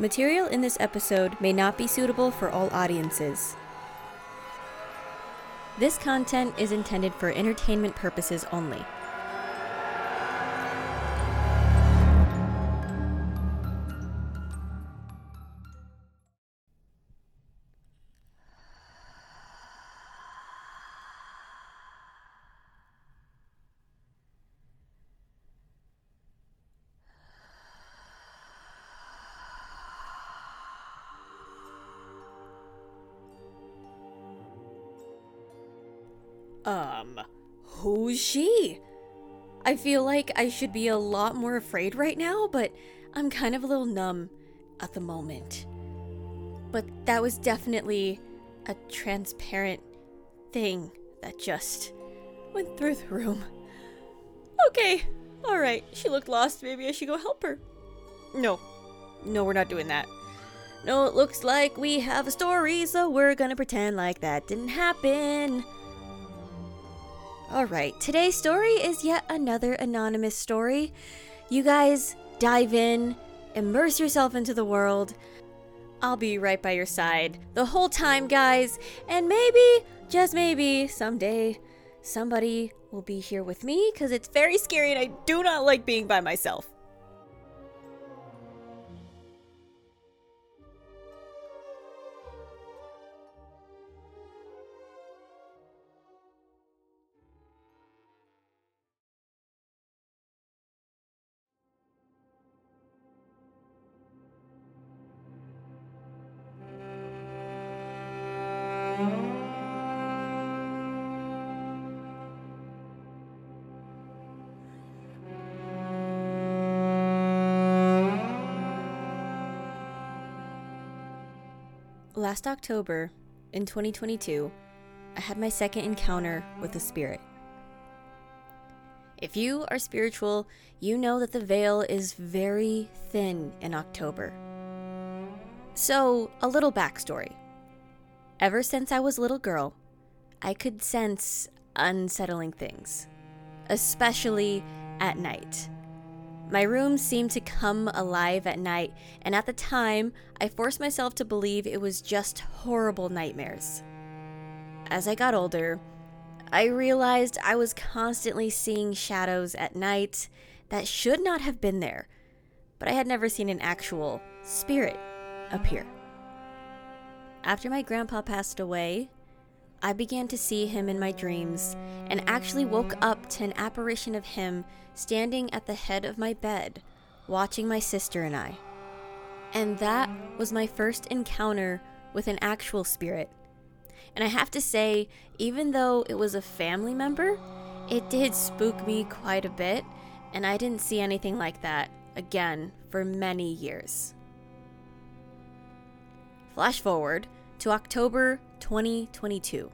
Material in this episode may not be suitable for all audiences. This content is intended for entertainment purposes only. Um, who's she? I feel like I should be a lot more afraid right now, but I'm kind of a little numb at the moment. But that was definitely a transparent thing that just went through the room. Okay, alright, she looked lost. Maybe I should go help her. No, no, we're not doing that. No, it looks like we have a story, so we're gonna pretend like that didn't happen. Alright, today's story is yet another anonymous story. You guys dive in, immerse yourself into the world. I'll be right by your side the whole time, guys, and maybe, just maybe, someday, somebody will be here with me because it's very scary and I do not like being by myself. Last October, in 2022, I had my second encounter with a spirit. If you are spiritual, you know that the veil is very thin in October. So, a little backstory. Ever since I was a little girl, I could sense unsettling things, especially at night. My room seemed to come alive at night, and at the time, I forced myself to believe it was just horrible nightmares. As I got older, I realized I was constantly seeing shadows at night that should not have been there, but I had never seen an actual spirit appear. After my grandpa passed away, I began to see him in my dreams and actually woke up to an apparition of him standing at the head of my bed, watching my sister and I. And that was my first encounter with an actual spirit. And I have to say, even though it was a family member, it did spook me quite a bit, and I didn't see anything like that again for many years. Flash forward to October 2022.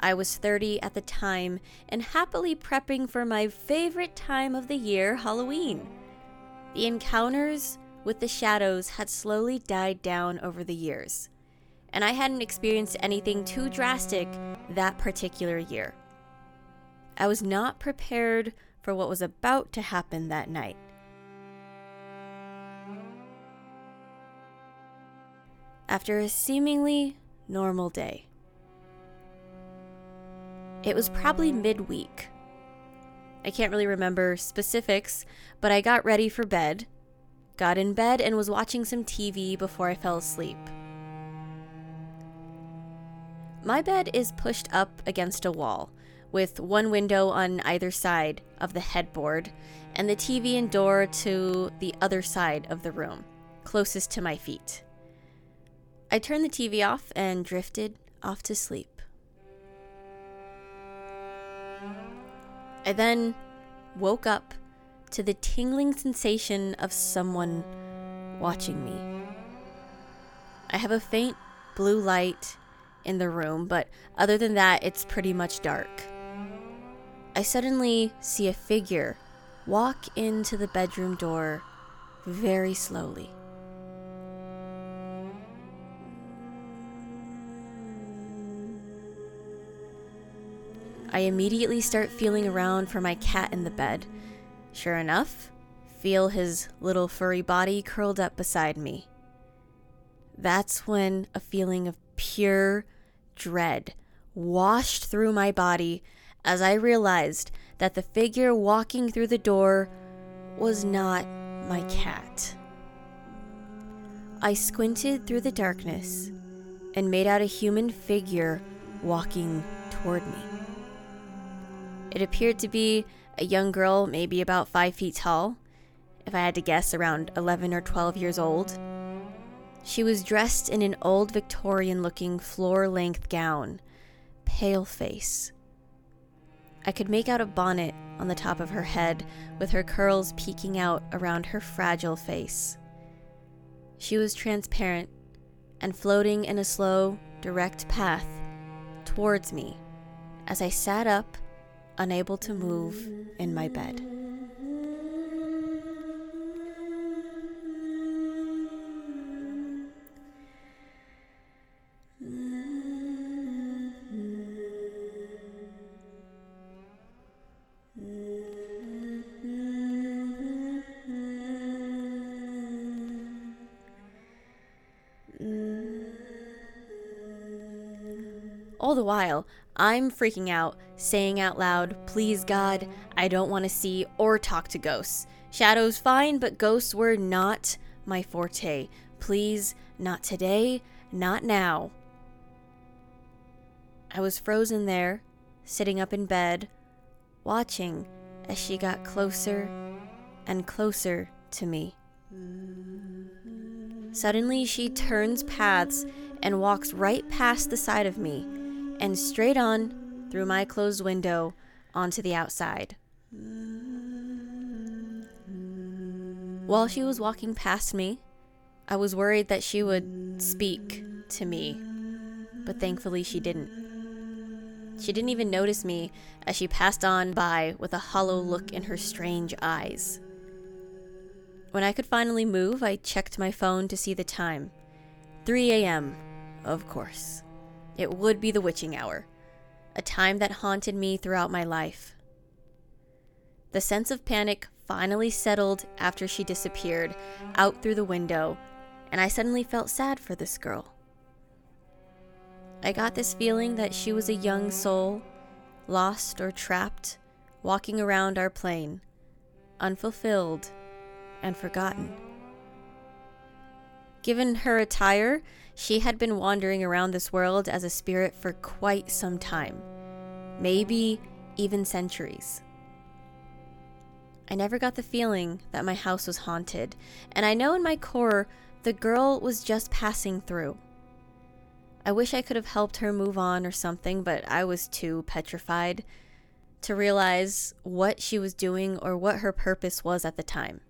I was 30 at the time and happily prepping for my favorite time of the year, Halloween. The encounters with the shadows had slowly died down over the years, and I hadn't experienced anything too drastic that particular year. I was not prepared for what was about to happen that night. After a seemingly normal day, it was probably midweek. I can't really remember specifics, but I got ready for bed, got in bed, and was watching some TV before I fell asleep. My bed is pushed up against a wall, with one window on either side of the headboard, and the TV and door to the other side of the room, closest to my feet. I turned the TV off and drifted off to sleep. I then woke up to the tingling sensation of someone watching me. I have a faint blue light in the room, but other than that, it's pretty much dark. I suddenly see a figure walk into the bedroom door very slowly. I immediately start feeling around for my cat in the bed. Sure enough, feel his little furry body curled up beside me. that's when a feeling of pure dread washed through my body as I realized that the figure walking through the door was not my cat. I squinted through the darkness and made out a human figure walking toward me. It appeared to be a young girl, maybe about five feet tall, if I had to guess, around 11 or 12 years old. She was dressed in an old Victorian looking floor length gown, pale face. I could make out a bonnet on the top of her head, with her curls peeking out around her fragile face. She was transparent and floating in a slow, direct path towards me as I sat up, unable to move in my bed. All the while, I'm freaking out, saying out loud, Please God, I don't want to see or talk to ghosts. Shadows fine, but ghosts were not my forte. Please, not today, not now. I was frozen there, sitting up in bed, watching as she got closer and closer to me. Suddenly, she turns paths and walks right past the side of me and straight on through my closed window onto the outside. While she was walking past me, I was worried that she would speak to me, but thankfully she didn't. She didn't even notice me as she passed on by with a hollow look in her strange eyes. When I could finally move, I checked my phone to see the time. 3 a.m., of course. It would be the witching hour, a time that haunted me throughout my life. The sense of panic finally settled after she disappeared out through the window, and I suddenly felt sad for this girl. I got this feeling that she was a young soul, lost or trapped, walking around our plane, unfulfilled and forgotten. Given her attire, she had been wandering around this world as a spirit for quite some time, maybe even centuries. I never got the feeling that my house was haunted, and I know in my core the girl was just passing through. I wish I could have helped her move on or something, but I was too petrified to realize what she was doing or what her purpose was at the time.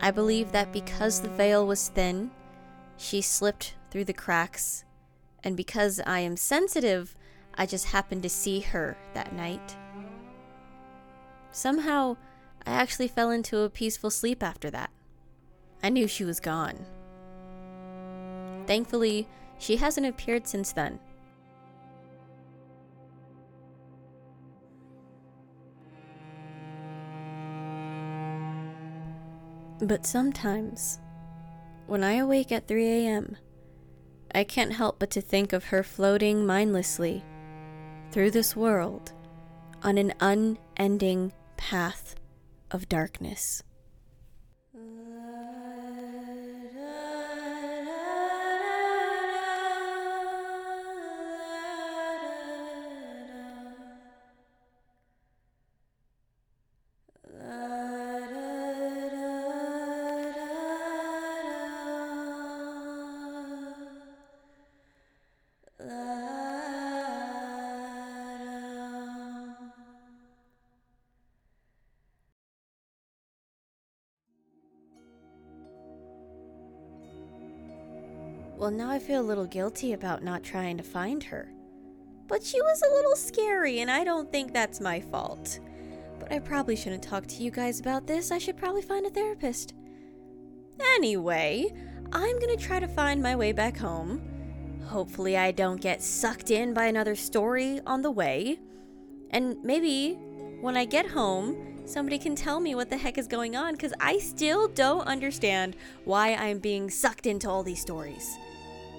I believe that because the veil was thin, she slipped through the cracks, and because I am sensitive, I just happened to see her that night. Somehow, I actually fell into a peaceful sleep after that. I knew she was gone. Thankfully, she hasn't appeared since then. But sometimes, when I awake at 3 a.m., I can't help but to think of her floating mindlessly through this world on an unending path of darkness. Well, now I feel a little guilty about not trying to find her. But she was a little scary, and I don't think that's my fault. But I probably shouldn't talk to you guys about this. I should probably find a therapist. Anyway, I'm gonna try to find my way back home. Hopefully, I don't get sucked in by another story on the way. And maybe when I get home, somebody can tell me what the heck is going on because I still don't understand why I'm being sucked into all these stories.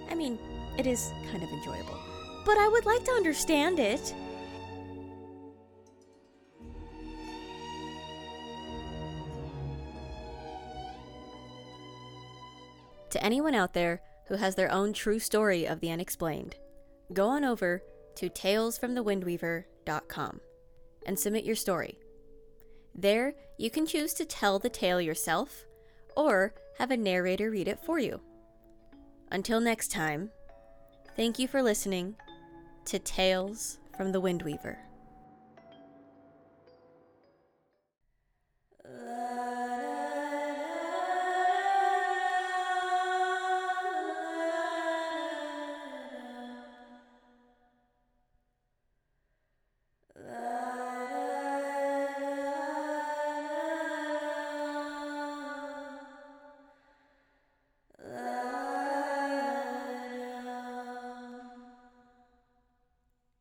I mean, it is kind of enjoyable, but I would like to understand it. To anyone out there who has their own true story of the unexplained, go on over to talesfromthewindweaver.com and submit your story. There, you can choose to tell the tale yourself or have a narrator read it for you. Until next time, thank you for listening to Tales from the Windweaver.